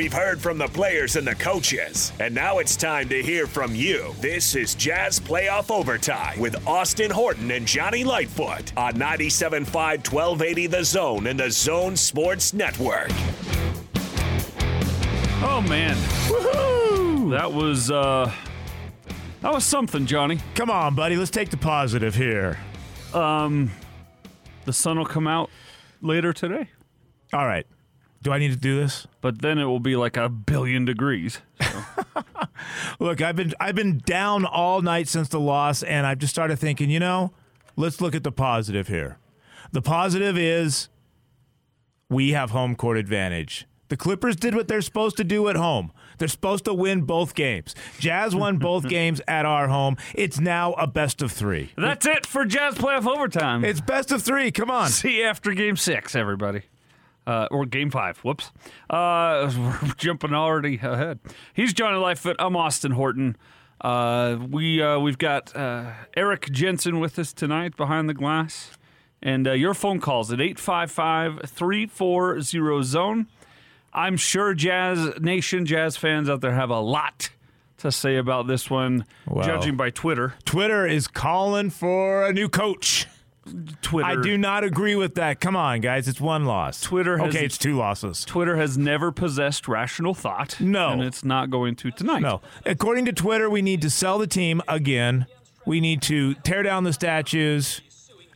We've heard from the players and the coaches, and now it's time to hear from you. This is Jazz Playoff Overtime with Austin Horton and Jonni Lightfoot on 97.5 1280 The Zone and the Zone Sports Network. Oh man, Woohoo! that was uh, that was something, Jonni. Come on, buddy. Let's take the positive here. Um, the sun will come out later today. All right. Do I need to do this? But then it will be like a billion degrees. So. look, I've been I've been down all night since the loss, and I've just started thinking. You know, let's look at the positive here. The positive is we have home court advantage. The Clippers did what they're supposed to do at home. They're supposed to win both games. Jazz won both games at our home. It's now a best of three. That's it for Jazz playoff overtime. It's best of three. Come on. See you after game six, everybody. Uh, or game five. Whoops. Uh, we're jumping already ahead. He's Jonni Lightfoot. I'm Austin Horton. Uh, we uh, we've got uh, Eric Jensen with us tonight behind the glass, and uh, your phone calls at 855-340 zone. I'm sure Jazz Nation, Jazz fans out there have a lot to say about this one, judging by Twitter. Twitter is calling for a new coach. Twitter. I do not agree with that. Come on, guys. It's one loss. Twitter has, Okay, it's two losses. Twitter has never possessed rational thought. No. And it's not going to tonight. No. According to Twitter, we need to sell the team again. We need to tear down the statues.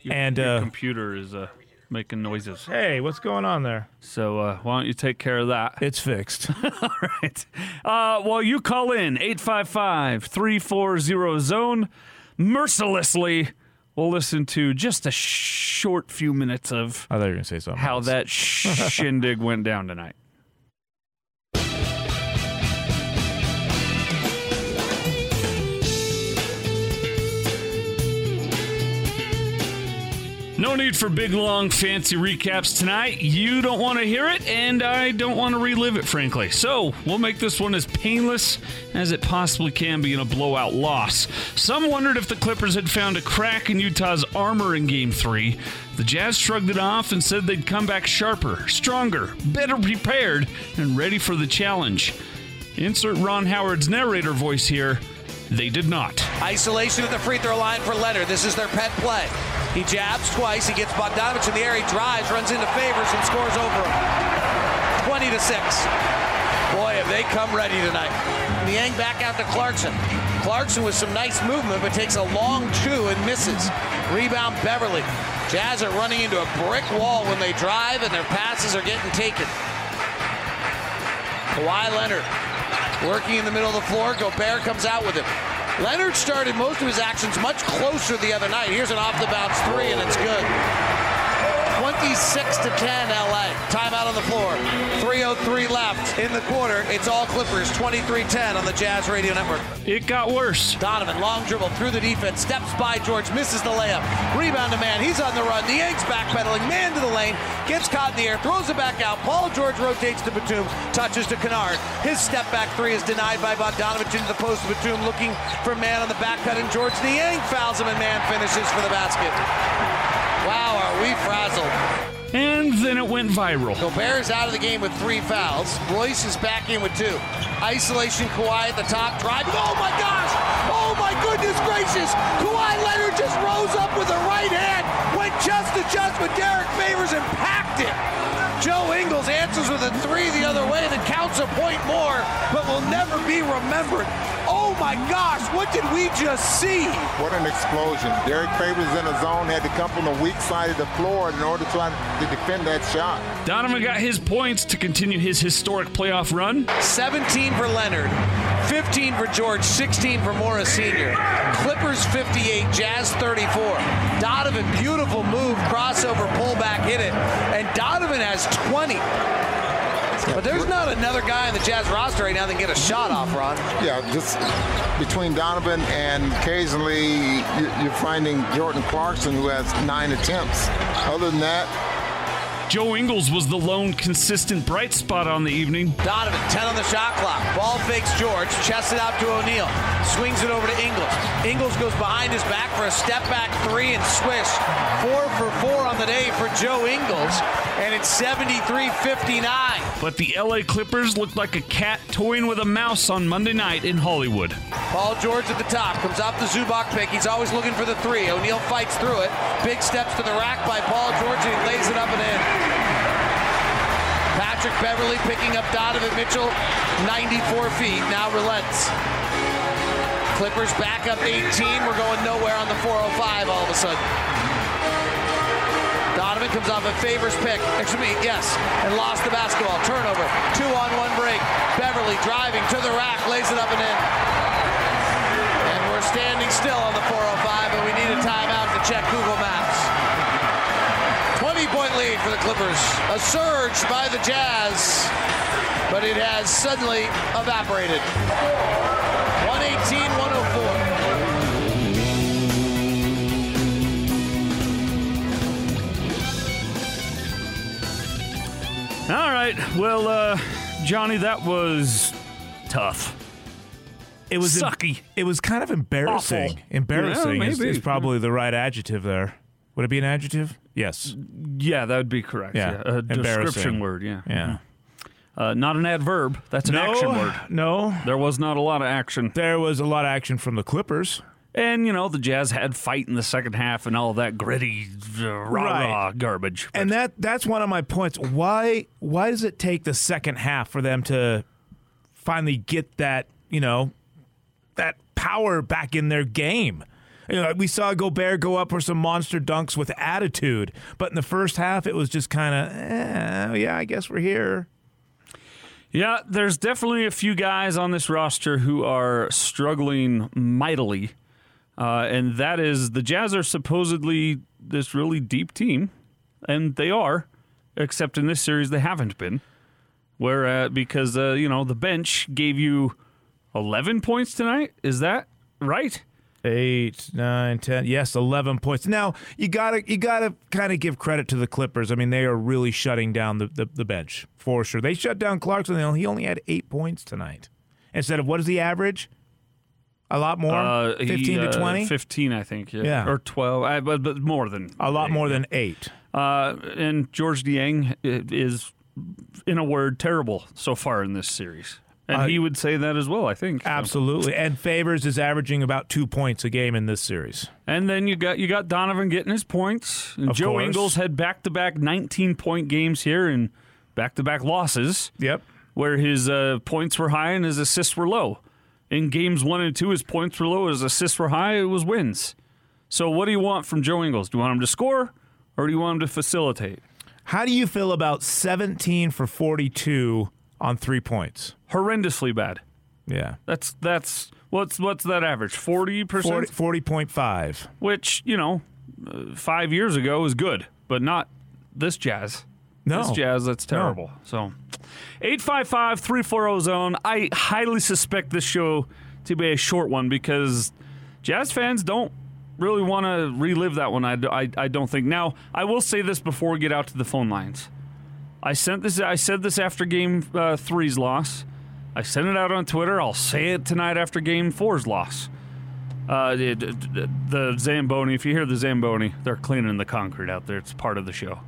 Your, and your uh, computer is uh, making noises. Hey, what's going on there? So uh, why don't you take care of that? It's fixed. All right. Uh, well, you call in 855 340 zone mercilessly. We'll listen to just a short few minutes of I thought you were going to say something. how else. that shindig went down tonight. No need for big, long, fancy recaps tonight. You don't want to hear it, and I don't want to relive it, frankly. So, we'll make this one as painless as it possibly can be in a blowout loss. Some wondered if the Clippers had found a crack in Utah's armor in Game 3. The Jazz shrugged it off and said they'd come back sharper, stronger, better prepared, and ready for the challenge. Insert Ron Howard's narrator voice here. They did not. Isolation at the free throw line for Leonard. This is their pet play. He jabs twice. He gets Bogdanovich in the air. He drives, runs into Favors, and scores over him. 20 to 6. Boy, have they come ready tonight. Niang back out to Clarkson. Clarkson with some nice movement, but takes a long chew and misses. Rebound Beverley. Jazz are running into a brick wall when they drive, and their passes are getting taken. Kawhi Leonard working in the middle of the floor. Gobert comes out with it. Leonard started most of his actions much closer the other night. Here's an off the bounce three, and it's good. 26 to 10 LA. Timeout on the floor. 303 left in the quarter. It's all Clippers 23-10 on the Jazz Radio Network. It got worse. Donovan long dribble through the defense, steps by George, misses the layup. Rebound to Mann. He's on the run. Niang's backpedaling. Mann to the lane. Gets caught in the air. Throws it back out. Paul George rotates to Batum. Touches to Kennard. His step back three is denied by Bogdanovich into the post. Batum looking for Mann on the back cut, and George Niang fouls him, and Mann finishes for the basket. Wow, are we frazzled? And then it went viral. Gobert's out of the game with three fouls. Royce is back in with two. Isolation Kawhi at the top, driving. Oh my gosh! Oh my goodness gracious! Kawhi Leonard just rose up with the right hand, went just to just with Derrick Favors and packed it. Joe Ingles answers with a three the other way that counts a point more, but will never be remembered. Oh my gosh, what did we just see? What an explosion. Derrick Favors in a zone, had to come from the weak side of the floor in order to try to defend that shot. Donovan got his points to continue his historic playoff run. 17 for Leonard, 15 for George, 16 for Morris Sr. Clippers 58, Jazz 34. Donovan, beautiful move, crossover, pullback, hit it. And Donovan has 20. But there's not another guy on the Jazz roster right now that can get a shot off, Ron. Yeah, just between Donovan and occasionally you're finding Jordan Clarkson who has nine attempts. Other than that, Joe Ingles was the lone consistent bright spot on the evening. Donovan, 10 on the shot clock. Ball fakes George, chests it out to O'Neale, swings it over to Ingles. Ingles goes behind his back for a step back three and swish. Four for four on the day for Joe Ingles, and it's 73 59. But the LA Clippers looked like a cat toying with a mouse on Monday night in Hollywood. Paul George at the top comes off the Zubac pick. He's always looking for the three. O'Neale fights through it. Big steps to the rack by Paul George, and he lays it up and in. Patrick Beverley picking up Donovan Mitchell, 94 feet, now relents. Clippers back up 18. We're going nowhere on the 405 all of a sudden. Donovan comes off a Favors pick. Excuse me, yes, and lost the basketball. Turnover. Two on one break. Beverley driving to the rack, lays it up and in. And we're standing still on the 405, and we need a timeout to check Google Maps. 20 lead for the Clippers. A surge by the Jazz, but it has suddenly evaporated. 118 104. All right. Well, uh, Jonni, that was tough. It was Sucky. it was kind of embarrassing. Awful. Embarrassing Yeah, is, is probably the right adjective there. Would it be an adjective? Yes. Yeah, that would be correct. Yeah, A embarrassing. description word, yeah. Yeah. Uh, not an adverb. That's an no, action word. No. There was not a lot of action. There was a lot of action from the Clippers. And, you know, the Jazz had fight in the second half and all that gritty, uh, rah-rah garbage. And that that's one of my points. Why why does it take the second half for them to finally get that, you know, that power back in their game? You know, we saw Gobert go up for some monster dunks with attitude, but in the first half it was just kind of, eh, yeah, I guess we're here. Yeah, there's definitely a few guys on this roster who are struggling mightily. Uh, and that is the Jazz are supposedly this really deep team, and they are, except in this series they haven't been. Where uh, because uh, you know the bench gave you 11 points tonight. Is that right? Eight, nine, ten. Yes, eleven points. Now you gotta you gotta kind of give credit to the Clippers. I mean, they are really shutting down the, the, the bench for sure. They shut down Clarkson. He only had eight points tonight instead of what is the average? A lot more, Uh, he, fifteen uh, to twenty. 15, I think. Yeah, Yeah. or 12, uh, but but more than A lot more than eight. Uh, and George Niang is, in a word, terrible so far in this series. And Uh, he would say that as well, I think. So- Absolutely. And Favors is averaging about two points a game in this series. And then you got you got Donovan getting his points. And Of Joe course. Ingles had back to back 19 point games here and back to back losses Yep. where his uh, points were high and his assists were low. In games one and two, his points were low, his assists were high, it was wins. So what do you want from Joe Ingles? Do you want him to score or do you want him to facilitate? How do you feel about 17 for 42 on three points? Horrendously bad. Yeah. That's that's what's what's that average? Forty 40, percent, 40.5. which you know, uh, five years ago was good, but not this jazz. No. This jazz, that's terrible. So, 855 340 zone. I highly suspect this show to be a short one because jazz fans don't really want to relive that one. I, I, I don't think. Now, I will say this before we get out to the phone lines. I sent this. I said this after Game uh, Three's loss. I sent it out on Twitter. I'll say it tonight after Game Four's loss. Uh, the, Zamboni. If you hear the Zamboni, they're cleaning the concrete out there. It's part of the show.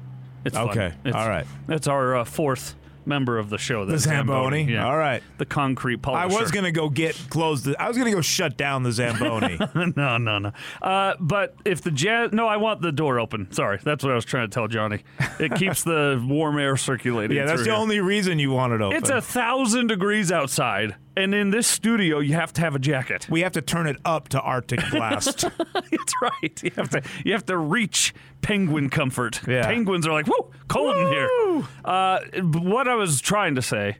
It's. Okay. It's, All right. That's our uh, fourth member of the show. The Zamboni. Yeah. All right. The concrete policy. I was going to go get close. The, I was going to go shut down the Zamboni. no, no, no. Uh, but if the jazz, no, I want the door open. Sorry, that's what I was trying to tell Jonni. It keeps the warm air circulating. yeah, that's the here. only reason you want it open. It's a thousand degrees outside, and in this studio, you have to have a jacket. we have to turn it up to Arctic blast. That's right. You have to you have to reach penguin comfort. Yeah. Penguins are like, whoa, cold in here. Uh, what I was trying to say,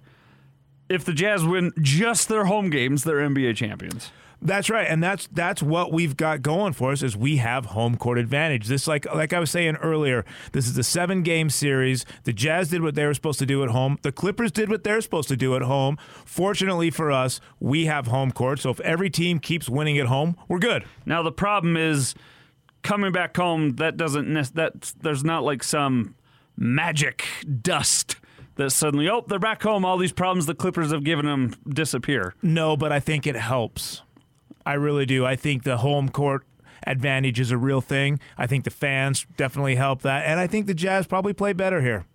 if the Jazz win just their home games, they're NBA champions. That's right, and that's that's what we've got going for us is we have home court advantage. This like like I was saying earlier, this is a seven game series. The Jazz did what they were supposed to do at home. The Clippers did what they're supposed to do at home. Fortunately for us, we have home court. So if every team keeps winning at home, we're good. Now the problem is coming back home. That doesn't that there's not like some magic dust that suddenly, oh, they're back home. All these problems the Clippers have given them disappear. No, but I think it helps. I really do. I think the home court advantage is a real thing. I think the fans definitely help that. And I think the Jazz probably play better here.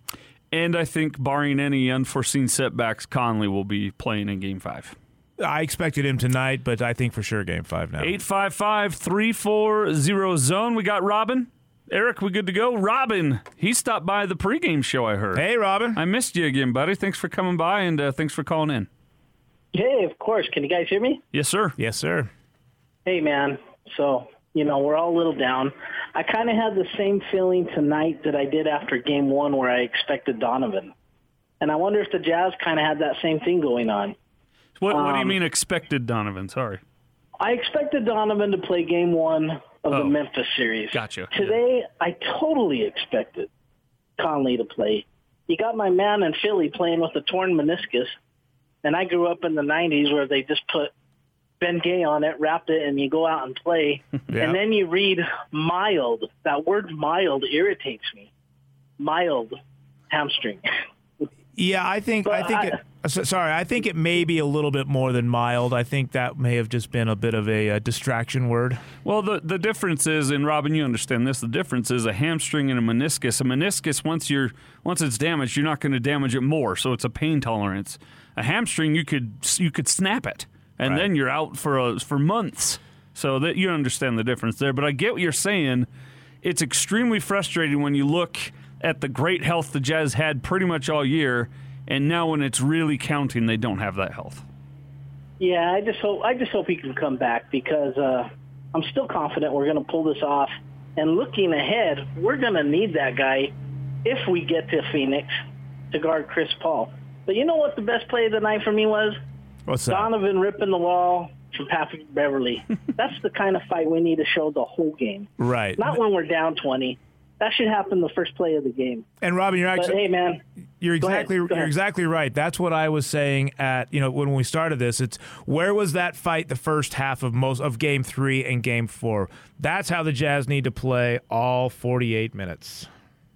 And I think, barring any unforeseen setbacks, Conley will be playing in game five. I expected him tonight, but I think for sure game five now. 855 340 zone. We got Robin. Eric, we good to go? Robin, he stopped by the pregame show, I heard. Hey, Robin. I missed you again, buddy. Thanks for coming by and uh, thanks for calling in. Hey, of course. Can you guys hear me? Yes, sir. Yes, sir. Hey, man. So, you know, we're all a little down. I kind of had the same feeling tonight that I did after game one where I expected Donovan. And I wonder if the Jazz kind of had that same thing going on. What, what do you Um, mean expected, Donovan? Sorry. I expected Donovan to play game one of Oh. the Memphis series. Gotcha. Today, I totally expected Conley to play. You got my man in Philly playing with a torn meniscus, and I grew up in the 90s where they just put Bengay on it, wrapped it, and you go out and play. Yeah. And then you read mild. That word mild irritates me. Mild hamstring. Yeah, I think I think I- it. Sorry, I think it may be a little bit more than mild. I think that may have just been a bit of a, uh distraction word. Well, the, the difference is, and Robin, you understand this. The difference is a hamstring and a meniscus. A meniscus, once you're once it's damaged, you're not going to damage it more, so it's a pain tolerance. A hamstring, you could you could snap it, and Right. then you're out for a, for months. So that you understand the difference there. But I get what you're saying. It's extremely frustrating when you look at the great health the Jazz had pretty much all year, and now when it's really counting, they don't have that health. Yeah, I just hope I just hope he can come back because uh, I'm still confident we're going to pull this off. And looking ahead, we're going to need that guy if we get to Phoenix to guard Chris Paul. But you know what the best play of the night for me was? What's that? Donovan ripping the wall from Patrick Beverley. That's the kind of fight we need to show the whole game. Right. Not when we're down 20. That should happen the first play of the game. And Robin, you're But actually hey, man, You're Go exactly you're exactly right. That's what I was saying at you know when we started this. It's where was that fight the first half of most of game three and game four. That's how the Jazz need to play all 48 minutes.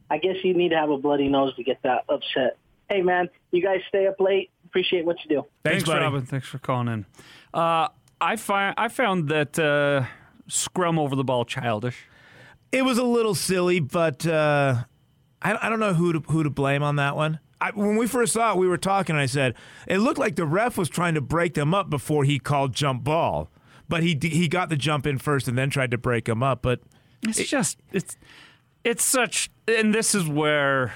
I guess you need to have a bloody nose to get that upset. Hey, man, you guys stay up late. Appreciate what you do. Thanks, buddy. Robin. Thanks for calling in. Uh, I find I found that uh, scrum over the ball childish. It was a little silly, but uh, I, I don't know who to who to blame on that one. I, when we first saw it, we were talking. I said it looked like the ref was trying to break them up before he called jump ball, but he he got the jump in first and then tried to break them up. But It's just it's it's such, and this is where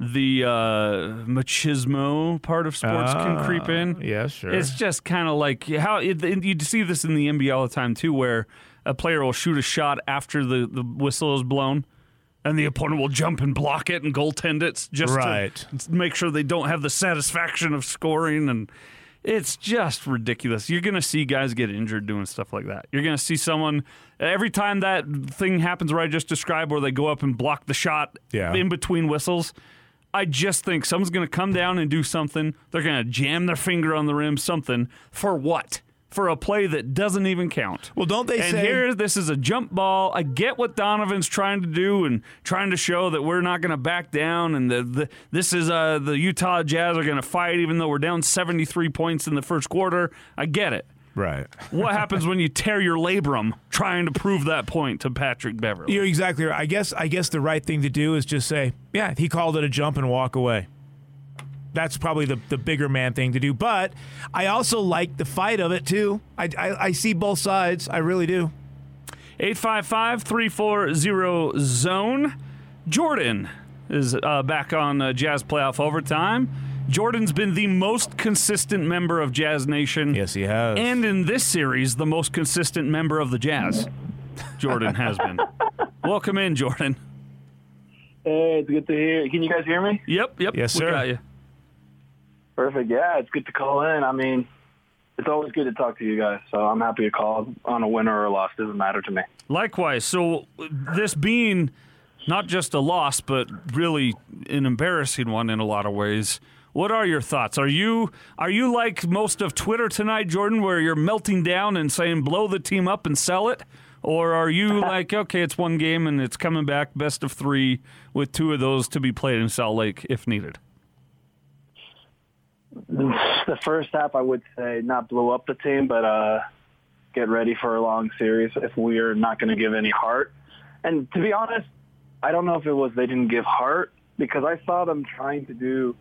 the uh, machismo part of sports can creep in. yeah, sure. It's just kind of like how it, you see this in the NBA all the time too, where a player will shoot a shot after the, the whistle is blown, and the opponent will jump and block it and goaltend it just Right. to make sure they don't have the satisfaction of scoring. And it's just ridiculous. You're going to see guys get injured doing stuff like that. You're going to see someone every time that thing happens where I just described, where they go up and block the shot Yeah. in between whistles. I just think someone's going to come down and do something. They're going to jam their finger on the rim, something. For what? For a play that doesn't even count. Well, don't they and say- here, this is a jump ball. I get what Donovan's trying to do and trying to show that we're not going to back down, and the, the this is uh, the Utah Jazz are going to fight even though we're down 73 points in the first quarter. I get it. Right. What happens when you tear your labrum trying to prove that point to Patrick Beverley? You're exactly right. I guess I guess the right thing to do is just say, yeah, he called it a jump and walk away. That's probably the, the bigger man thing to do. But I also like the fight of it too. I, I, I see both sides. I really do. 855 340 zone. Jordan is uh, back on uh, Jazz Playoff Overtime. Jordan's been the most consistent member of Jazz Nation. Yes, he has. And in this series, the most consistent member of the Jazz. Jordan has been. Welcome in, Jordan. Hey, it's good to hear. Can you guys hear me? Yep, yep. Yes, sir. we sir. got you. Perfect. Yeah, it's good to call in. I mean, it's always good to talk to you guys. So I'm happy to call on a winner or a loss. Doesn't matter to me. Likewise. So, this being not just a loss, but really an embarrassing one in a lot of ways. What are your thoughts? Are you are you like most of Twitter tonight, Jordan, where you're melting down and saying blow the team up and sell it, Or are you like, okay, it's one game and it's coming back best of three with two of those to be played in Salt Lake if needed? The first half, I would say, not blow up the team, but uh, get ready for a long series if we are not going to give any heart. And to be honest, I don't know if it was they didn't give heart because I saw them trying to do,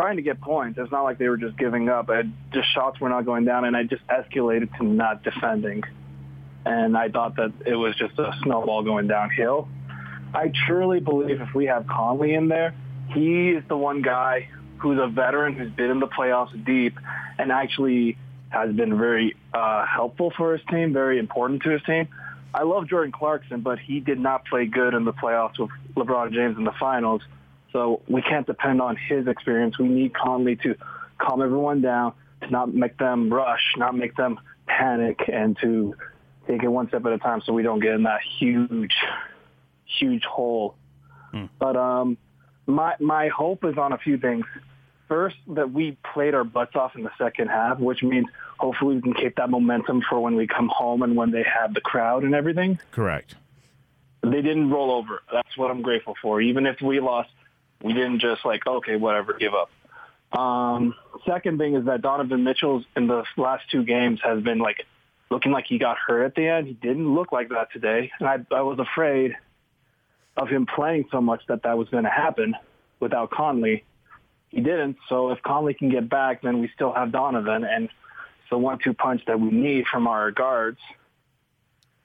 trying to get points. It's not like they were just giving up. I, just shots were not going down, and I just escalated to not defending. And I thought that it was just a snowball going downhill. I truly believe if we have Conley in there, he is the one guy who's a veteran who's been in the playoffs deep and actually has been very uh, helpful for his team, very important to his team. I love Jordan Clarkson, but he did not play good in the playoffs with LeBron James in the finals. So we can't depend on his experience. We need Conley to calm everyone down, to not make them rush, not make them panic, and to take it one step at a time so we don't get in that huge, huge hole. Hmm. But um, my my hope is on a few things first that we played our butts off in the second half, which means hopefully we can keep that momentum for when we come home and when they have the crowd and everything. Correct. They didn't roll over. That's what I'm grateful for. Even if we lost, we didn't just like, okay, whatever, give up. Um, second thing is that Donovan Mitchell's in the last two games has been like looking like he got hurt at the end. He didn't look like that today. And I, I was afraid of him playing so much that that was going to happen without Conley he didn't. So if Conley can get back, then we still have Donovan, and the one-two punch that we need from our guards.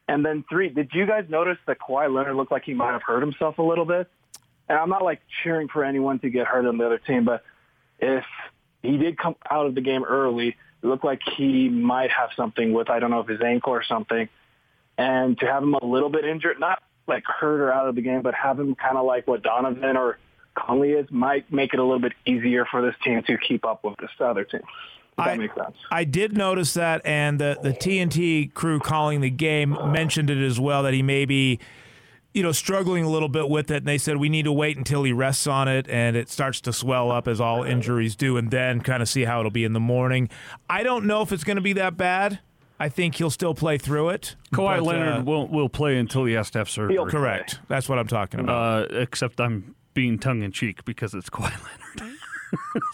And then three, did you guys notice that Kawhi Leonard looked like he might have hurt himself a little bit? And I'm not like cheering for anyone to get hurt on the other team, but if he did come out of the game early, it looked like he might have something with I don't know if his ankle or something. And to have him a little bit injured, not like hurt or out of the game, but have him kind of like what Donovan or Conley is might make it a little bit easier for this team to keep up with this other team. I. I did notice that, and the, the TNT crew calling the game mentioned it as well that he may be, you know, struggling a little bit with it. And they said we need to wait until he rests on it and it starts to swell up as all injuries do, and then kind of see how it'll be in the morning. I don't know if it's going to be that bad. I think he'll still play through it. Kawhi but, Leonard uh, will will play until he has to have surgery. Correct. That's what I'm talking about. Uh, except I'm being tongue in cheek because it's Kawhi Leonard.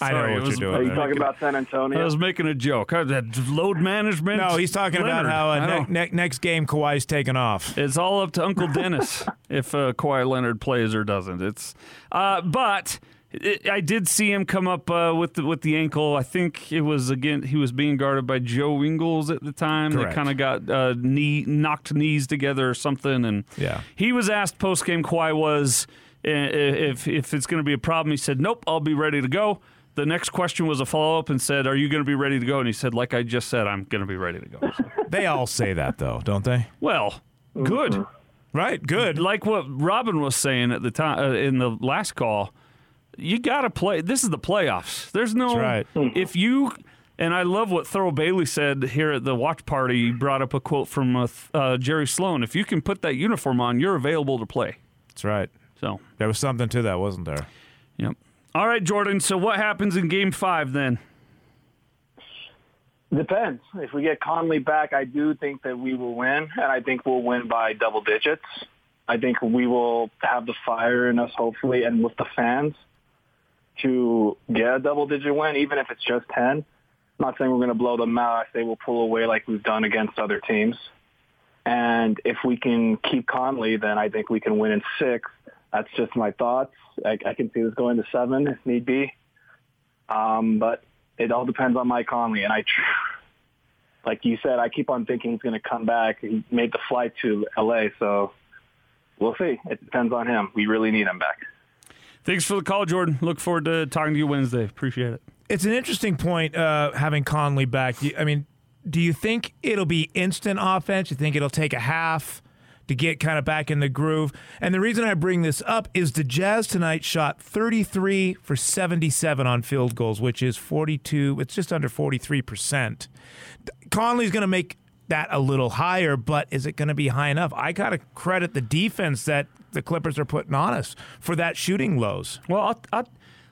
I know what was, you're doing. Are you talking about San Antonio? I was making a joke. That load management. No, he's talking Leonard. about how uh, ne- ne- next game Kawhi's taking off. It's all up to Uncle Dennis if uh, Kawhi Leonard plays or doesn't. It's uh, but. It, I did see him come up uh, with the, with the ankle. I think it was again he was being guarded by Joe Ingles at the time. Correct. They kind of got uh, knee knocked knees together or something, and yeah. he was asked post game. Kawhi was if if it's going to be a problem, he said, "Nope, I'll be ready to go." The next question was a follow up and said, "Are you going to be ready to go?" And he said, "Like I just said, I'm going to be ready to go." So. they all say that though, don't they? Well, good. Mm-hmm. Right, good. Like what Robin was saying at the time uh, in the last call, you got to play. This is the playoffs. There's no right. if you and I love what Thurl Bailey said here at the watch party. He brought up a quote from uh, uh, Jerry Sloan. If you can put that uniform on, you're available to play. That's right. So there was something to that, wasn't there? Yep. All right, Jordan. So what happens in Game Five then? Depends. If we get Conley back, I do think that we will win, and I think we'll win by double digits. I think we will have the fire in us, hopefully, and with the fans to get a double-digit win, even if it's just 10. I'm not saying we're going to blow them out. I say we'll pull away like we've done against other teams. And if we can keep Conley, then I think we can win in six that's just my thoughts. I, I can see this going to seven if need be. Um, but it all depends on Mike Conley. And I, like you said, I keep on thinking he's going to come back. He made the flight to LA, so we'll see. It depends on him. We really need him back. Thanks for the call, Jordan. Look forward to talking to you Wednesday. Appreciate it. It's an interesting point uh, having Conley back. I mean, do you think it'll be instant offense? You think it'll take a half? To get kind of back in the groove. And the reason I bring this up is the Jazz tonight shot 33 for 77 on field goals, which is 42, it's just under 43%. Conley's going to make that a little higher, but is it going to be high enough? I got to credit the defense that the Clippers are putting on us for that shooting lows. Well, I, I,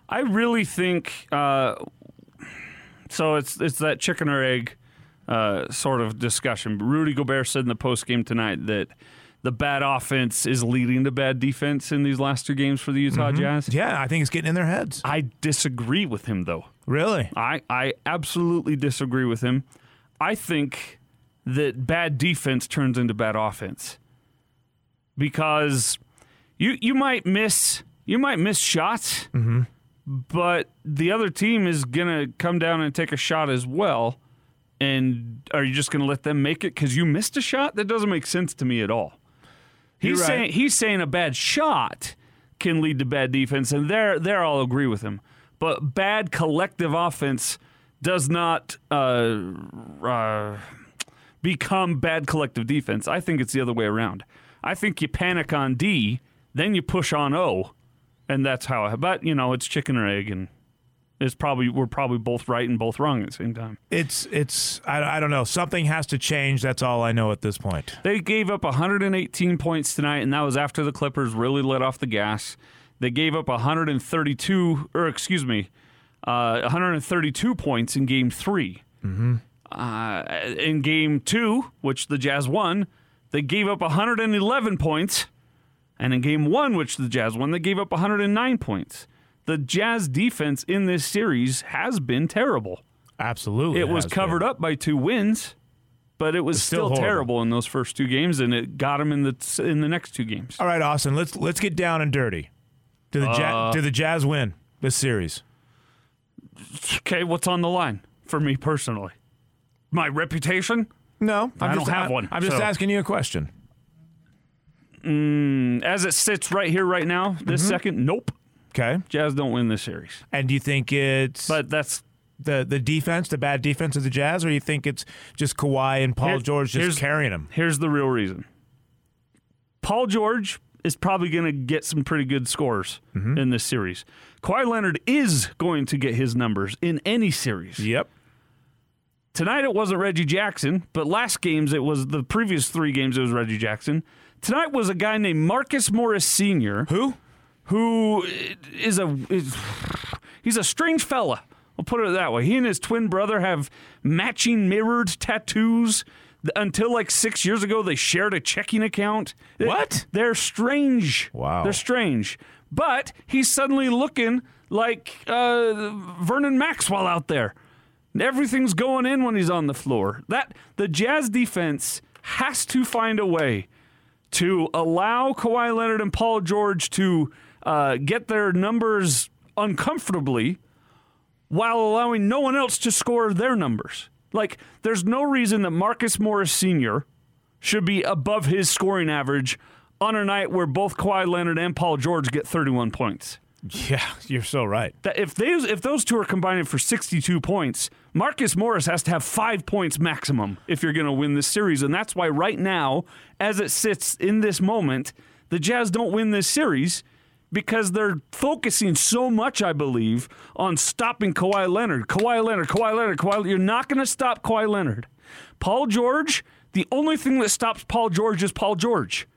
I really think uh, so. It's it's that chicken or egg uh, sort of discussion. Rudy Gobert said in the post game tonight that the bad offense is leading to bad defense in these last two games for the Utah mm-hmm. Jazz. Yeah, I think it's getting in their heads. I disagree with him though. Really? I, I absolutely disagree with him. I think that bad defense turns into bad offense because you you might miss you might miss shots, mm-hmm. but the other team is gonna come down and take a shot as well. And are you just gonna let them make it because you missed a shot? That doesn't make sense to me at all. He's right. saying he's saying a bad shot can lead to bad defense, and there there I'll agree with him. But bad collective offense does not uh, uh, become bad collective defense. I think it's the other way around. I think you panic on D, then you push on O, and that's how. I, but you know, it's chicken or egg, and it's probably we're probably both right and both wrong at the same time. It's it's I, I don't know. Something has to change. That's all I know at this point. They gave up 118 points tonight, and that was after the Clippers really let off the gas. They gave up 132, or excuse me, uh, 132 points in Game 3 Mm-hmm. Uh, in Game Two, which the Jazz won, they gave up 111 points, and in Game One, which the Jazz won, they gave up 109 points. The Jazz defense in this series has been terrible. Absolutely, It was covered been. up by two wins, but it was It's still, still terrible in those first two games, and it got them in the in the next two games. All right, Austin. Let's let's get down and dirty. Do the Uh, ja- do the Jazz win this series? Okay, what's on the line for me personally? My reputation. No, I'm I just, don't have one, I'm just so- asking you a question. As it sits right here, right now, this Mm-hmm. second, nope. Okay, Jazz don't win this series. and do you think it's But that's the the defense, the bad defense of the Jazz, or you think it's just Kawhi and Paul Here- George here's- just carrying them? here's the real reason. Paul George is probably going to get some pretty good scores Mm-hmm. in this series. Kawhi Leonard is going to get his numbers in any series. Yep. Tonight it wasn't Reggie Jackson, but last games it was the previous three games it was Reggie Jackson. Tonight was a guy named Marcus Morris Sr. Who? Who is a is, he's a strange fella. I'll put it that way. He and his twin brother have matching mirrored tattoos. Until like six years ago, they shared a checking account. What? They're strange. Wow. They're strange. But he's suddenly looking like uh, Vernon Maxwell out there. Everything's going in when he's on the floor. That the Jazz defense has to find a way to allow Kawhi Leonard and Paul George to uh, get their numbers uncomfortably while allowing no one else to score their numbers. Like, there's no reason that Marcus Morris Sr. should be above his scoring average on a night where both Kawhi Leonard and Paul George get 31 points. Yeah, you're so right. That if those if those two are combining for 62 points, Marcus Morris has to have 5 points maximum if you're going to win this series and that's why right now as it sits in this moment, the Jazz don't win this series because they're focusing so much I believe on stopping Kawhi Leonard. Kawhi Leonard, Kawhi Leonard, Kawhi Leonard. You're not going to stop Kawhi Leonard. Paul George, the only thing that stops Paul George is Paul George.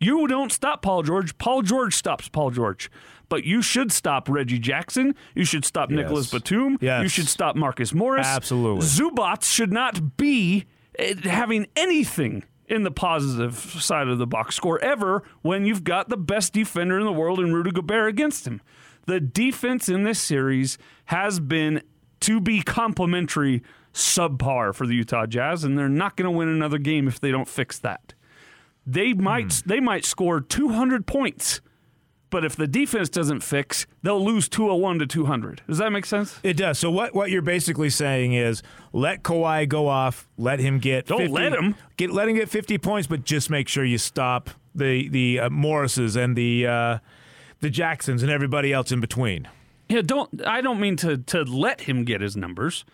You don't stop Paul George. Paul George stops Paul George. But you should stop Reggie Jackson. You should stop Nicolas Batum. Yes. You should stop Marcus Morris. Absolutely. Zubac should not be eh, having anything in the positive side of the box score ever when you've got the best defender in the world in Rudy Gobert against him. The defense in this series has been to be complimentary subpar for the Utah Jazz, and they're not going to win another game if they don't fix that they might hmm. they might score 200 points but if the defense doesn't fix they'll lose 201 to 200 does that make sense It does. So what, what you're basically saying is let Kawhi go off, let him get Don't 50, let him. get let him get 50 points, but just make sure you stop the the uh, Morrises and the uh, the Jacksons and everybody else in between. yeah don't i don't mean to to let him get his numbers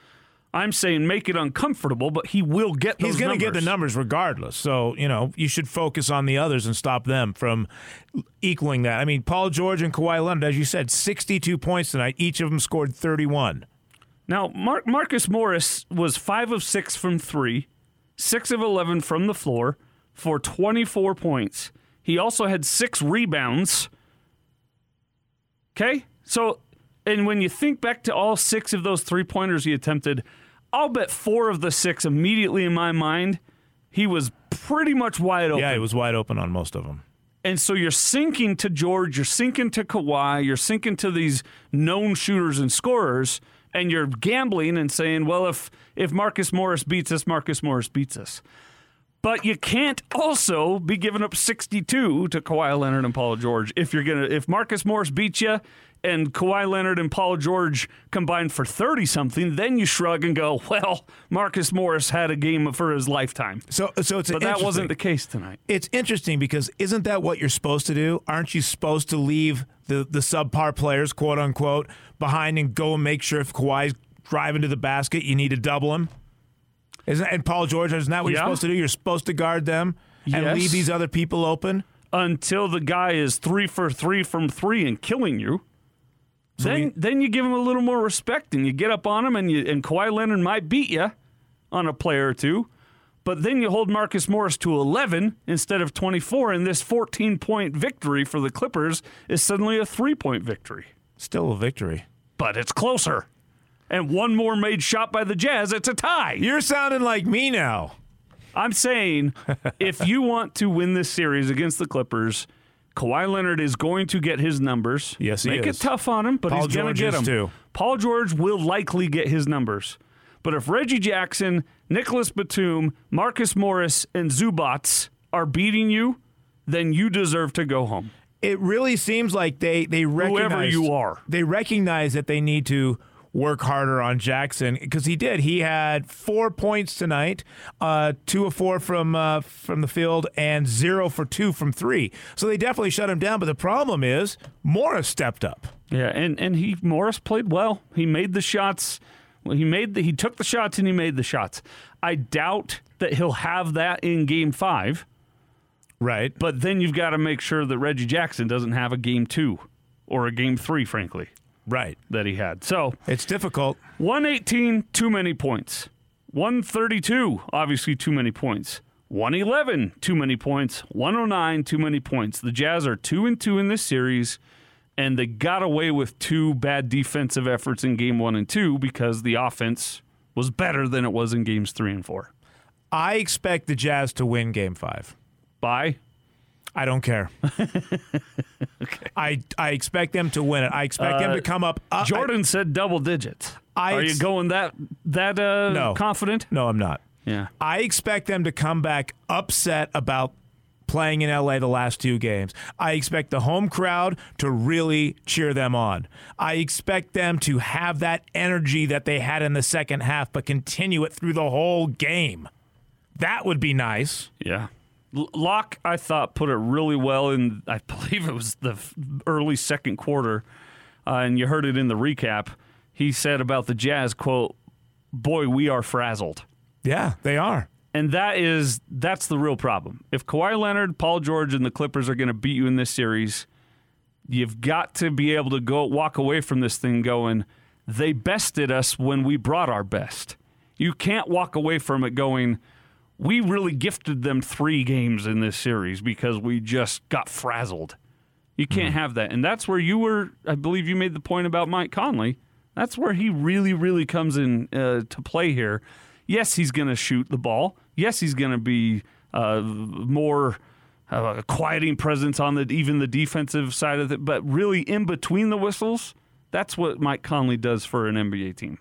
i'm saying make it uncomfortable but he will get He's going to get the numbers. numbers regardless. So, you know, you should focus on the others and stop them from equaling that. I mean, Paul George and Kawhi Leonard, as you said, 62 points tonight. Each of them scored 31. Now, Mar- Marcus Morris was 5 of 6 from 3, 6 of 11 from the floor for 24 points. He also had 6 rebounds. Okay? So, and when you think back to all 6 of those three-pointers he attempted, I'll bet four of the six immediately in my mind, he was pretty much wide open. Yeah, he was wide open on most of them. And so you're sinking to George, you're sinking to Kawhi, you're sinking to these known shooters and scorers, and you're gambling and saying, well, if if Marcus Morris beats us, Marcus Morris beats us. But you can't also be giving up 62 to Kawhi Leonard and Paul George if you're gonna if Marcus Morris beats you and Kawhi Leonard and Paul George combined for 30 something, then you shrug and go, well, Marcus Morris had a game for his lifetime. So, so it's But that wasn't the case tonight. It's interesting because isn't that what you're supposed to do? Aren't you supposed to leave the the subpar players, quote unquote, behind and go and make sure if Kawhi's driving to the basket, you need to double him? Isn't and Paul George? Isn't that what Yeah. you're supposed to do? You're supposed to guard them and Yes. leave these other people open. until the guy is three for three from three and killing you. then, we- then you give him a little more respect and you get up on him, and you, and Kawhi Leonard might beat you on a player or two, but then you hold Marcus Morris to 11 instead of 24, and this 14 point victory for the Clippers is suddenly a three point victory. Still a victory. But it's closer. And one more made shot by the Jazz, it's a tie. You're sounding like me now. I'm saying if you want to win this series against the Clippers, Kawhi Leonard is going to get his numbers. Yes, he is. Make is. it tough on him, but Paul he's going to get them. too. Paul George will likely get his numbers. But if Reggie Jackson, Nicolas Batum, Marcus Morris, and Zubac are beating you, then you deserve to go home. It really seems like they they recognize you are. They recognize that they need to work harder on Jackson because he did. He had four points tonight, uh, two of four from uh, from the field, and zero for two from three. So they definitely shut him down. But the problem is Morris stepped up. Yeah, and and he Morris played well. He made the shots. Well, he made the, he took the shots and he made the shots. I doubt that he'll have that in Game Five. Right. But then you've got to make sure that Reggie Jackson doesn't have a game two or a game three, frankly, Right. that he had. So It's difficult. 118, too many points. 132, obviously too many points. 111, too many points. 109, too many points. The Jazz are two and two in this series, and they got away with two bad defensive efforts in game one and two because the offense was better than it was in games three and four. I expect the Jazz to win Game Five. By I don't care. I I expect them to win it. I expect them to come up. Uh, Jordan said double digits. I Are you going that that uh, No. confident? No, I'm not. Yeah. I expect them to come back upset about playing in LA the last two games. I expect the home crowd to really cheer them on. I expect them to have that energy that they had in the second half, but continue it through the whole game. That would be nice. Yeah. Locke, I thought, put it really well in, I believe it was the early second quarter, uh, and you heard it in the recap. He said about the Jazz, quote, boy, we are frazzled. Yeah, they are. And that is, that's the real problem. If Kawhi Leonard, Paul George, and the Clippers are going to beat you in this series, you've got to be able to go walk away from this thing going, they bested us when we brought our best. You can't walk away from it going, we really gifted them three games in this series because we just got frazzled. You can't have that. And that's where you were, I believe you made the point about Mike Conley. That's where he really, really comes in uh, to play here. Yes, he's going to shoot the ball. Yes, he's going to be uh, more uh, a quieting presence on the even the defensive side of it. But really, in between the whistles, that's what Mike Conley does for an NBA team.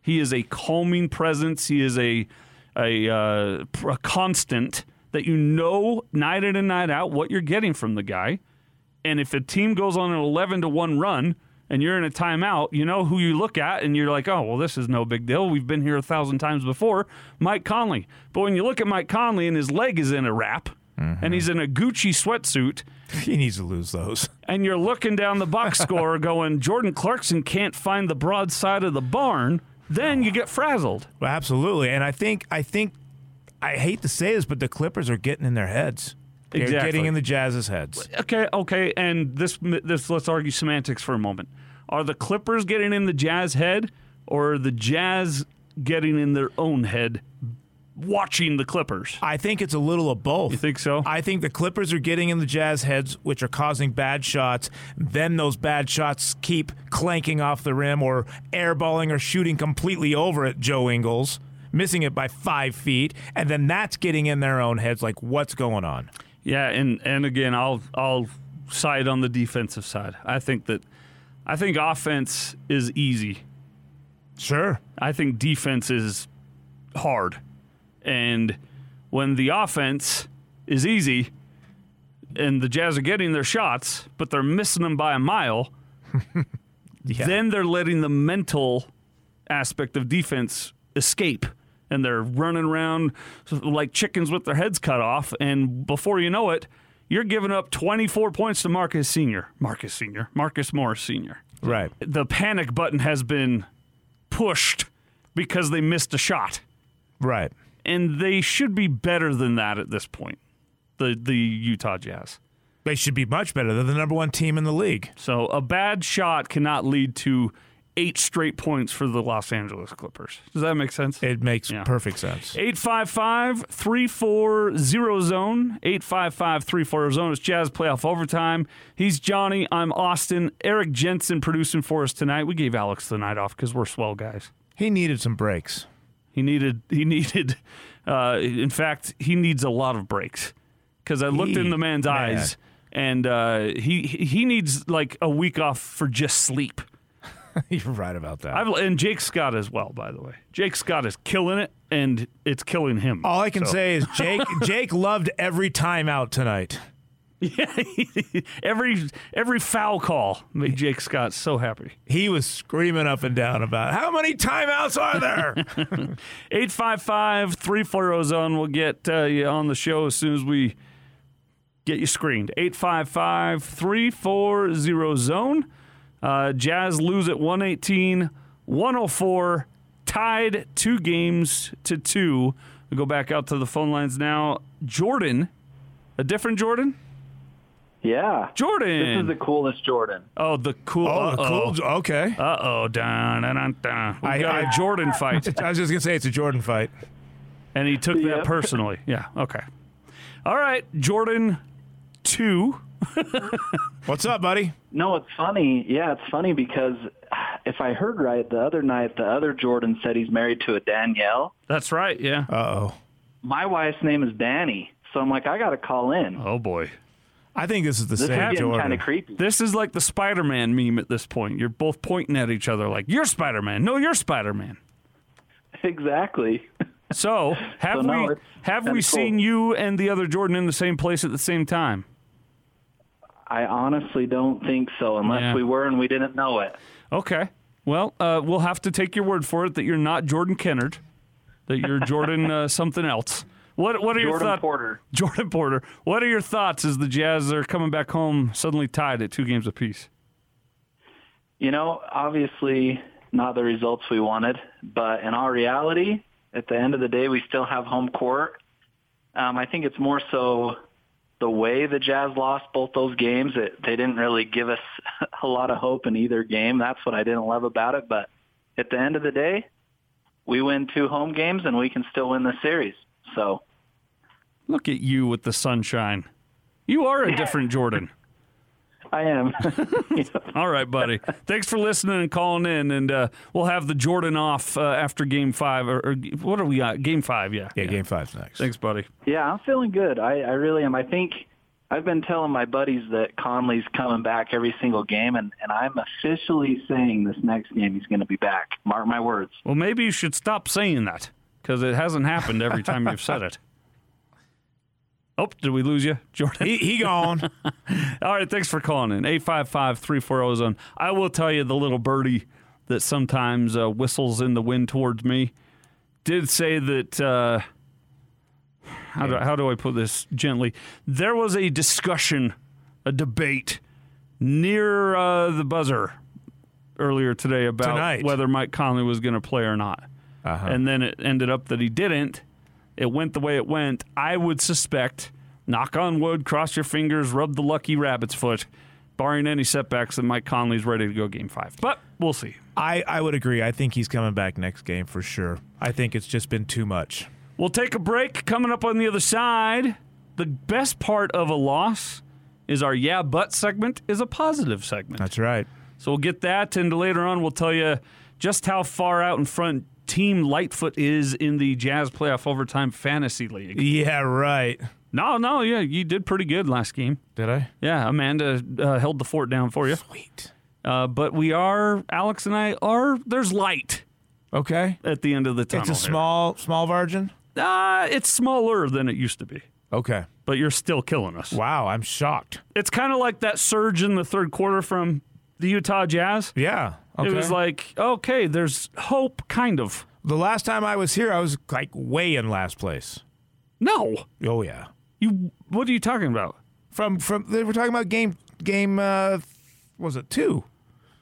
He is a calming presence. He is a a, uh, a constant that you know night in and night out what you're getting from the guy. And if a team goes on an 11 to 1 run and you're in a timeout, you know who you look at and you're like, oh, well, this is no big deal. We've been here a thousand times before. Mike Conley. But when you look at Mike Conley and his leg is in a wrap and he's in a Gucci sweatsuit He needs to lose those. and you're looking down the box score going, Jordan Clarkson can't find the broad side of the barn, then you get frazzled. Well, absolutely. And I think I think I hate to say this, but the Clippers are getting in their heads. They're Exactly. getting in the Jazz's heads. Okay, okay, and this this let's argue semantics for a moment. Are the Clippers getting in the Jazz head, or are the Jazz getting in their own head watching the Clippers. I think it's a little of both. You think so? I think the Clippers are getting in the Jazz heads, which are causing bad shots. Then those bad shots keep clanking off the rim or airballing or shooting completely over at Joe Ingles, missing it by five feet. And then that's getting in their own heads like, what's going on? Yeah, and and again, I'll I'll side on the defensive side. I think that I think offense is easy. Sure. I think defense is hard. And when the offense is easy and the Jazz are getting their shots, but they're missing them by a mile, Yeah. then they're letting the mental aspect of defense escape. And they're running around like chickens with their heads cut off. And before you know it, you're giving up 24 points to Marcus Sr., Marcus Sr., Marcus Morris Sr. Right. The panic button has been pushed because they missed a shot Right. And they should be better than that at this point. The the Utah Jazz. They should be much better. They're the number one team in the league. So a bad shot cannot lead to eight straight points for the Los Angeles Clippers. Does that make sense? It makes Yeah. perfect sense. 855 340 zone. 855 340 zone. It's Jazz playoff overtime. He's Jonni. I'm Austin. Eric Jensen producing for us tonight. We gave Alex the night off because we're swell guys. He needed some breaks. He needed. He needed. Uh, in fact, he needs a lot of breaks because I looked He- in the man's man. eyes, and uh, he he needs like a week off for just sleep. You're right about that. I've, and Jake Scott as well, by the way. Jake Scott is killing it, and it's killing him. All I can So- say is Jake Jake loved every timeout tonight. Yeah, every every foul call made Jake Scott so happy. He was screaming up and down about how many timeouts are there? 855 340 zone. We'll get uh, you on the show as soon as we get you screened. 855 340 zone. Uh, Jazz lose at 118 104, tied two games to two. We go back out to the phone lines now. Jordan, a different Jordan? Yeah. Jordan. This is the coolest Jordan. oh, the cool. oh, the uh-oh. cool. Okay. Uh oh, dun, dun, dun, dun. we I- got a I- Jordan fight, I was just gonna say it's a Jordan fight. and he took that Yep. personally. Yeah, okay. All right, Jordan two. What's up, buddy? No, it's funny. Yeah, it's funny because if I heard right, the other night the other Jordan said he's married to a Danielle. That's right. Yeah. Uh oh. My wife's name is Danny, so I'm like, I got to call in. Oh boy, I think this is the This is same getting Jordan. kind of creepy. this is like the Spider-Man meme at this point. You're both pointing at each other like you're Spider-Man. No, you're Spider-Man. Exactly. So have So, no, we have we cool. seen you and the other Jordan in the same place at the same time? I honestly don't think so, unless Yeah. we were and we didn't know it. Okay. Well, uh, we'll have to take your word for it that you're not Jordan Kennard, that you're Jordan uh, something else. What What are your thoughts? Porter. Jordan Porter. What are your thoughts as the Jazz are coming back home suddenly tied at two games apiece? You know, obviously not the results we wanted, but in all reality, at the end of the day, we still have home court. Um, I think it's more so the way the Jazz lost both those games. It, they didn't really give us a lot of hope in either game. That's what I didn't love about it. But at the end of the day, we win two home games and we can still win the series. So Look at you with the sunshine. You are a different Jordan. I am. All right, buddy. Thanks for listening and calling in, and uh, we'll have the Jordan off uh, after Game Five, or, or what are we at? Game Five, yeah. Yeah, game five's next. Thanks, buddy. Yeah, I'm feeling good. I, I really am. I think I've been telling my buddies that Conley's coming back every single game, and, and I'm officially saying this next game he's going to be back. Mark my words. Well, maybe you should stop saying that because it hasn't happened every time you've said it. Oh, did we lose you, Jordan? He, he gone. All right, thanks for calling in. 855 340 zone. I will tell you the little birdie that sometimes uh, whistles in the wind towards me did say that. Uh, how, do, how do I put this gently? There was a discussion, a debate near uh, the buzzer earlier today about Tonight. whether Mike Conley was going to play or not. Uh-huh. And then it ended up that he didn't. It went the way it went. I would suspect, knock on wood, cross your fingers, rub the lucky rabbit's foot, barring any setbacks, that Mike Conley's ready to go game five. But we'll see. I, I would agree. I think he's coming back next game for sure. I think it's just been too much. We'll take a break. Coming up on the other side, the best part of a loss is our yeah but segment is a positive segment. That's right. So we'll get that, and later on we'll tell you just how far out in front Team Lightfoot is in the Jazz Playoff Overtime Fantasy League. Yeah, right. No, no, yeah, you did pretty good last game. Did I? Yeah, Amanda uh, held the fort down for you. Sweet. Uh, but we are, Alex and I are, there's light Okay. at the end of the tunnel. It's a here. small small margin. Uh, it's smaller than it used to be, Okay. but you're still killing us. Wow, I'm shocked. It's kind of like that surge in the third quarter from the Utah Jazz. Yeah. Okay. It was like, okay, there's hope, kind of. the last time I was here, I was like way in last place. No, Oh yeah. you. What are you talking about? From from they were talking about game game uh was it two?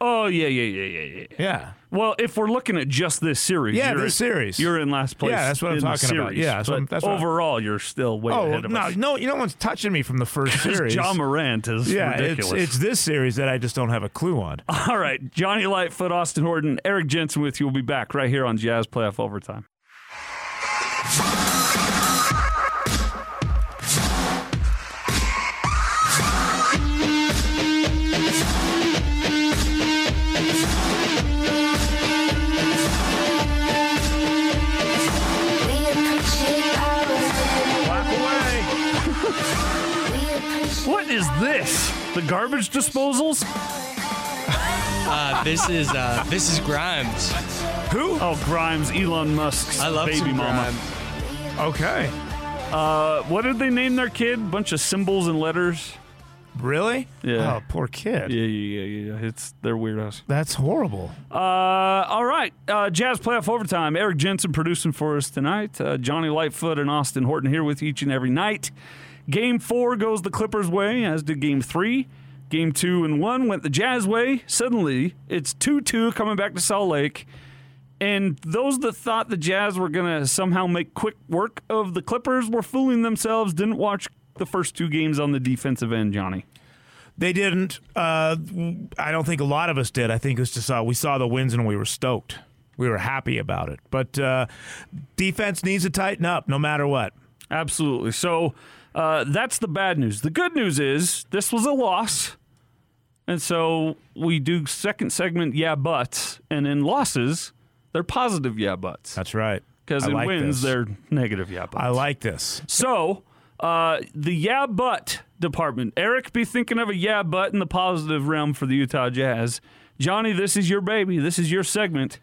Oh yeah, yeah, yeah, yeah, yeah. Yeah. Well, if we're looking at just this series, Yeah, you're this in- series. you're in last place. Yeah, that's what I'm talking about. Yeah, that's what- overall, you're still way Oh ahead of no, us. no, no one's touching me from the first series. Ja Morant is yeah, it's it's this series that I just don't have a clue on. All right, Jonni Lightfoot, Austin Horton, Eric Jensen with you. We'll be back right here on Jazz Playoff Overtime. The garbage disposals? Uh, this is uh, this is Grimes. Who? Oh, Grimes, Elon Musk's I love baby some mama. Grimes. Okay. Uh, what did they name their kid? Bunch of symbols and letters. Really? Yeah. Oh, poor kid. Yeah, yeah, yeah, yeah. It's they're weirdos. That's horrible. Uh, all right. Uh, Jazz playoff overtime. Eric Jensen producing for us tonight. Uh, Jonni Lightfoot and Austin Horton here with you each and every night. Game four goes the Clippers' way, as did game three. Game two and one went the Jazz way. Suddenly, it's 2 2 coming back to Salt Lake. And those that thought the Jazz were going to somehow make quick work of the Clippers were fooling themselves, didn't watch the first two games on the defensive end, Jonni. They didn't. Uh, I don't think a lot of us did. I think it was just uh, we saw the wins and we were stoked. We were happy about it. But uh, defense needs to tighten up no matter what. Absolutely. So uh, that's the bad news. The good news is this was a loss. And so we do second segment, yeah, buts. And in losses, they're positive, yeah, buts. That's right. Because in like wins, this. they're negative, yeah, buts. I like this. So, uh, the yeah, but department. Eric, be thinking of a yeah, but in the positive realm for the Utah Jazz. Jonni, this is your baby. This is your segment.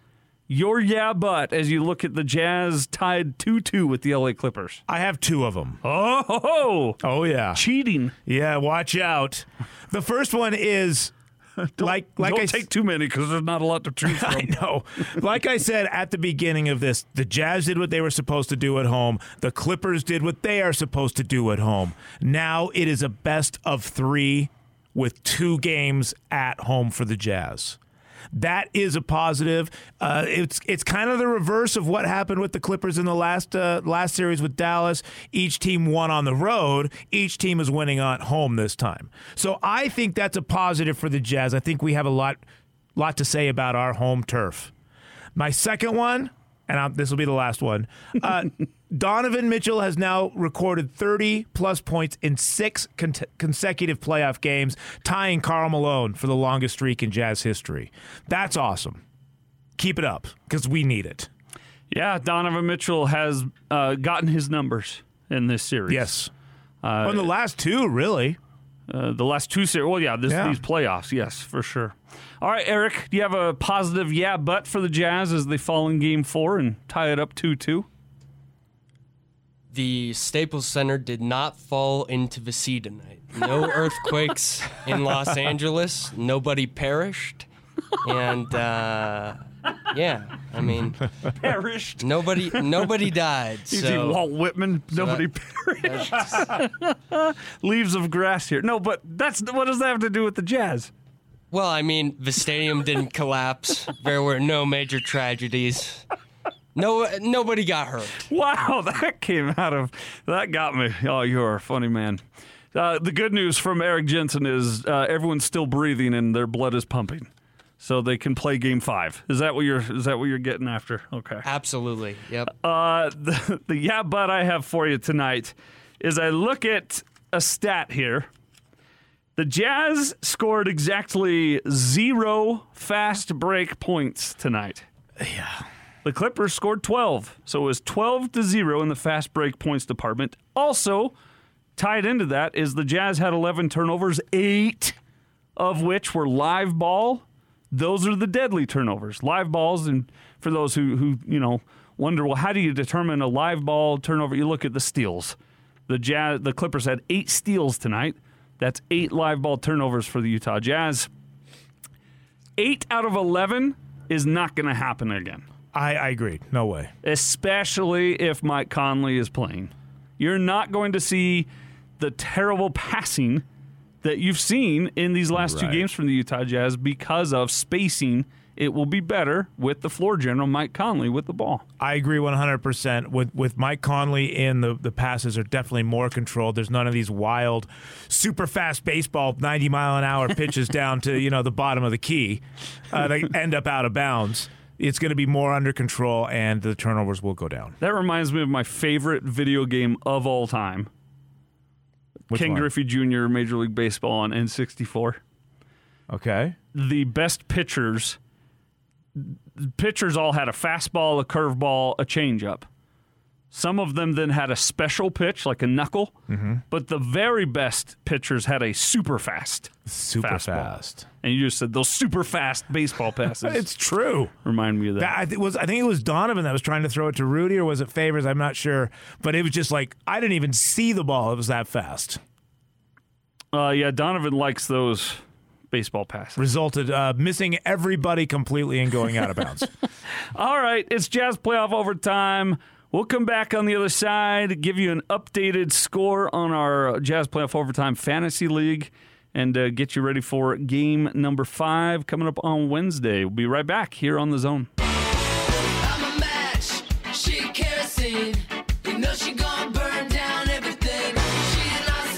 Your yeah, but as you look at the Jazz tied 2 2 with the LA Clippers. I have two of them. Oh, ho, ho. Oh yeah. cheating. Yeah, watch out. The first one is like like Don't I take s- too many because there's not a lot to choose from. I know. Like I said at the beginning of this, the Jazz did what they were supposed to do at home. The Clippers did what they are supposed to do at home. Now it is a best of three with two games at home for the Jazz. That is a positive. Uh, it's it's kind of the reverse of what happened with the Clippers in the last uh, last series with Dallas. Each team won on the road. Each team is winning at home this time. So I think that's a positive for the Jazz. I think we have a lot lot to say about our home turf. My second one, and i this will be the last one. Uh, Donovan Mitchell has now recorded 30 plus points in six con- consecutive playoff games, tying Karl Malone for the longest streak in Jazz history. That's awesome. Keep it up because we need it. Yeah, Donovan Mitchell has uh, gotten his numbers in this series. Yes. On the last two, really. Uh, the last two series. Well, yeah, this, Yeah. these playoffs. Yes, for sure. All right, Eric, do you have a positive yeah, but for the Jazz as they fall in game four and tie it up 2 2? The Staples Center did not fall into the sea tonight. No earthquakes in Los Angeles. Nobody perished, and uh, yeah, I mean, Perished. nobody nobody died. Easy, So Walt Whitman. Nobody perished. Leaves of grass here. No, but that's what does that have to do with the Jazz? Well, I mean, the stadium didn't collapse. There were no major tragedies. No, nobody got hurt. Wow, that came out of that got me. Oh, you're a funny man. Uh, the good news from Eric Jensen is uh, everyone's still breathing and their blood is pumping. So they can play Game Five. Is that what you're? Is that what you're getting after? Okay. Absolutely. Yep. Uh, the, the yeah, but I have for you tonight is I look at a stat here. The Jazz scored exactly zero fast break points tonight. Yeah. The Clippers scored 12, so it was 12 to 0 in the fast break points department. Also, tied into that is the Jazz had 11 turnovers, 8 of which were live ball. Those are the deadly turnovers. Live balls and for those who who, you know, wonder, well, how do you determine a live ball turnover? You look at the steals. The Jazz the Clippers had 8 steals tonight. That's 8 live ball turnovers for the Utah Jazz. 8 out of 11 is not going to happen again I, I agree. No way. especially if Mike Conley is playing. You're not going to see the terrible passing that you've seen in these last two games from the Utah Jazz because of spacing. It will be better with the floor general Mike Conley with the ball. I agree 100%. With with Mike Conley in, the, the passes are definitely more controlled. There's none of these wild, super fast baseball, 90 mile an hour pitches down to you know the bottom of the key uh, that end up out of bounds. It's going to be more under control, and the turnovers will go down. That reminds me of my favorite video game of all time Which Ken one? Griffey Jr., Major League Baseball on N64. Okay. the best pitchers pitchers all had a fastball, a curveball, a changeup. Some of them then had a special pitch like a knuckle, Mm-hmm. but the very best pitchers had a super fast. Super Fastball. fast. And you just said those super fast baseball passes It's true. remind me of that. That, I, th- was, I think it was Donovan that was trying to throw it to Rudy, or was it Favors? I'm not sure. But it was just like, I didn't even see the ball. It was that fast. Uh, yeah, Donovan likes those baseball passes. Resulted uh, missing everybody completely and going out of bounds. All right, it's Jazz playoff overtime. We'll come back on the other side, give you an updated score on our Jazz playoff overtime fantasy league, and uh, get you ready for game number five coming up on Wednesday. We'll be right back here on the zone. I'm a match. She kerosene. You know she gonna burn down everything.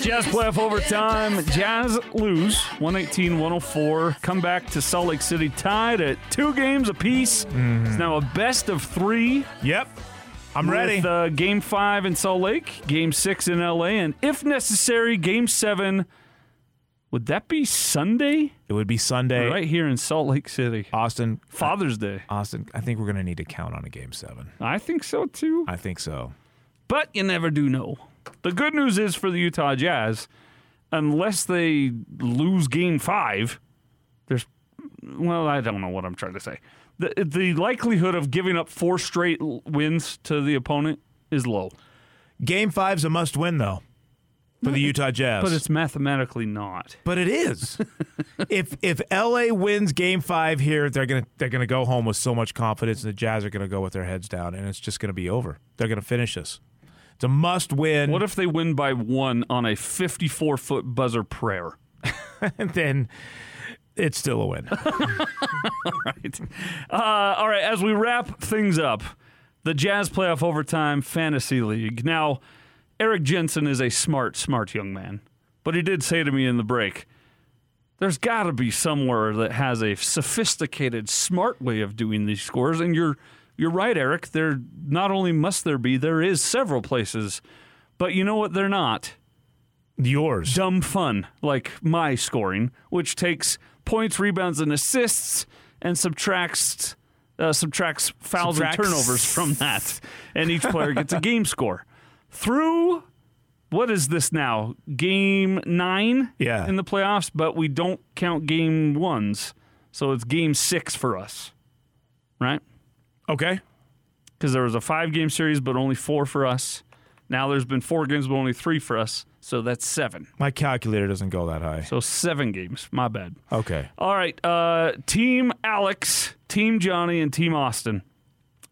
She Jazz playoff overtime. Jazz lose 118 104. Come back to Salt Lake City tied at two games apiece. It's now a best of three. yep. I'm ready. With, uh, game five in Salt Lake, game six in LA, and if necessary, game seven. Would that be Sunday? it would be Sunday. Right here in Salt Lake City. Austin. Father's Day. Austin, I think we're going to need to count on a game seven. I think so too. I think so. But you never do know. The good news is for the Utah Jazz, unless they lose game five, there's, well, I don't know what I'm trying to say. The, the likelihood of giving up four straight wins to the opponent is low. Game five's a must win, though, for the Utah Jazz. But it's mathematically not. But it is. if if LA wins game five here, they're gonna they're gonna go home with so much confidence, and the Jazz are gonna go with their heads down, and it's just gonna be over. They're gonna finish this. It's a must win. What if they win by one on a 54 foot buzzer prayer? and then it's still a win. right. Uh, all right. As we wrap things up, the Jazz Playoff Overtime Fantasy League. Now, Eric Jensen is a smart, smart young man, but he did say to me in the break, "There's got to be somewhere that has a sophisticated, smart way of doing these scores." And you're you're right, Eric. There not only must there be, there is several places, but you know what? They're not Yours. dumb fun like my scoring, which takes points, rebounds, and assists and subtracts uh, subtracts fouls Subtracts. and turnovers from that, and each player gets a game score. Through what is this now? Game nine Yeah. in the playoffs, but we don't count game ones, so it's game six for us, right? Okay. Because there was a five game series, but only four for us. Now there's been four games, but only three for us, so that's seven. My calculator doesn't go that high. So seven games. My bad. Okay. All right. Uh, team Alex, Team Jonni, and Team Austin.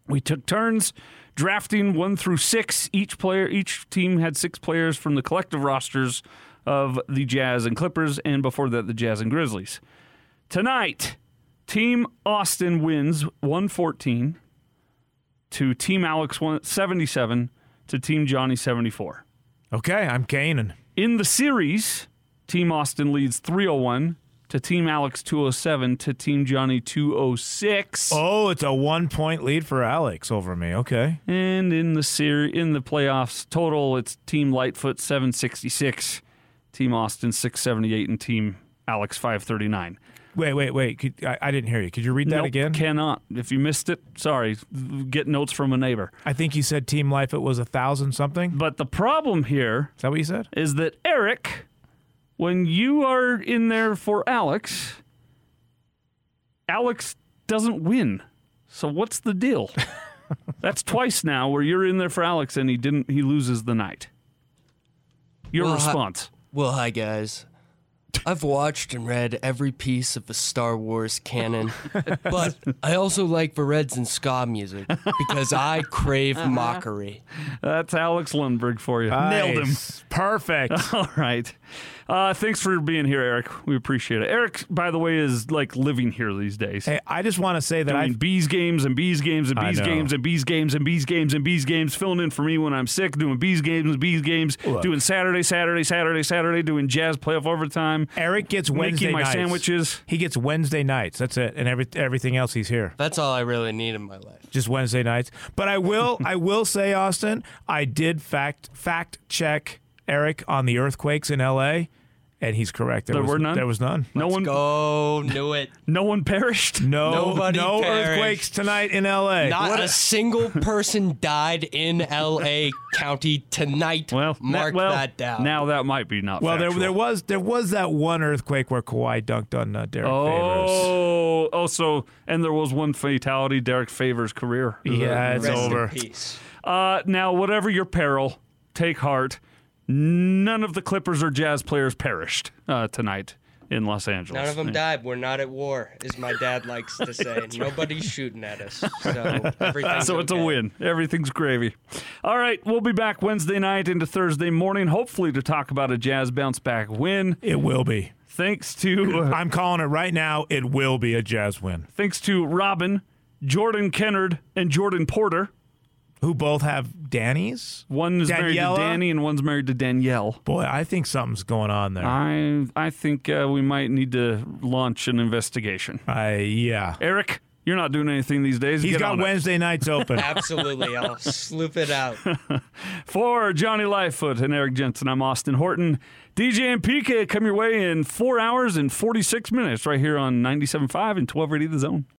We took turns drafting one through six. Each player, each team had six players from the collective rosters of the Jazz and Clippers, and before that, the Jazz and Grizzlies. Tonight, Team Austin wins 114 to Team Alex 177 to Team Jonni 74. Okay. I'm gaining. In the series, Team Austin leads 301 to Team Alex 207 to Team Jonni 206. Oh, it's a one point lead for Alex over me. Okay. And in the series, in the playoffs total, it's Team Lightfoot 766, Team Austin 678, and Team Alex 539. Wait, wait, wait. Could, I, I didn't hear you. Could you read that Nope, again? Cannot. If you missed it, sorry. Get notes from a neighbor. I think you said Team Life it was a thousand something. But the problem here that what you said? is that Eric, when you are in there for Alex, Alex doesn't win. So what's the deal? That's twice now where you're in there for Alex and he didn't. He loses the night. Your Well, hi- response? Well, hi guys. I've watched and read every piece of the Star Wars canon, but I also like Veredes and ska music because I crave uh-huh. mockery. That's Alex Lundberg for you. Nailed him. Perfect. All right. Uh, thanks for being here, Eric. We appreciate it. Eric, by the way, is like living here these days. hey, I just want to say that I doing bees games and bees games and bees games and bees games and bees games and bees games, filling in for me when I'm sick, doing bees games and bees games, Look. doing Saturday, Saturday, Saturday, Saturday, doing jazz playoff overtime. Eric gets Wednesday making my nights. sandwiches. He gets Wednesday nights. That's it, and every everything else he's here. That's all I really need in my life. Just Wednesday nights. But I will I will say, Austin, I did fact fact check Eric on the earthquakes in L.A. and he's correct. There was, were none? There was none. No one, Go, knew it. no one perished. No, Nobody no perished. earthquakes tonight in L.A. Not a single person died in L.A. County tonight. Well, mark well, that down. Now that might be not. well, there factual. there was there was that one earthquake where Kawhi dunked on uh, Derrick Favors. Oh, oh, so and there was one fatality, Derrick Favors' career. Yeah, it's Rest in over. peace. Uh, now, whatever your peril, take heart. None of the Clippers or Jazz players perished uh, tonight in Los Angeles. None of them died. We're not at war, as my dad likes to say. Nobody's shooting at us. So So it's a win. Everything's gravy. All right, we'll be back Wednesday night into Thursday morning, hopefully to talk about a Jazz bounce back win. It will be. Thanks to uh, I'm calling it right now. It will be a Jazz win. thanks to Robin, Jordan Kennard, and Jordan Porter. Who both have Danny's? One is married to Daniela? Danny, and one's married to Danielle. Boy, I think something's going on there. I I think uh, we might need to launch an investigation. I yeah. Eric, you're not doing anything these days. He's Get got on it. Wednesday nights open. Absolutely. I'll sloop it out. For Jonni Lightfoot and Eric Jensen, I'm Austin Horton. DJ and PK come your way in four hours and 46 minutes right here on 97.5 and 1280 The Zone.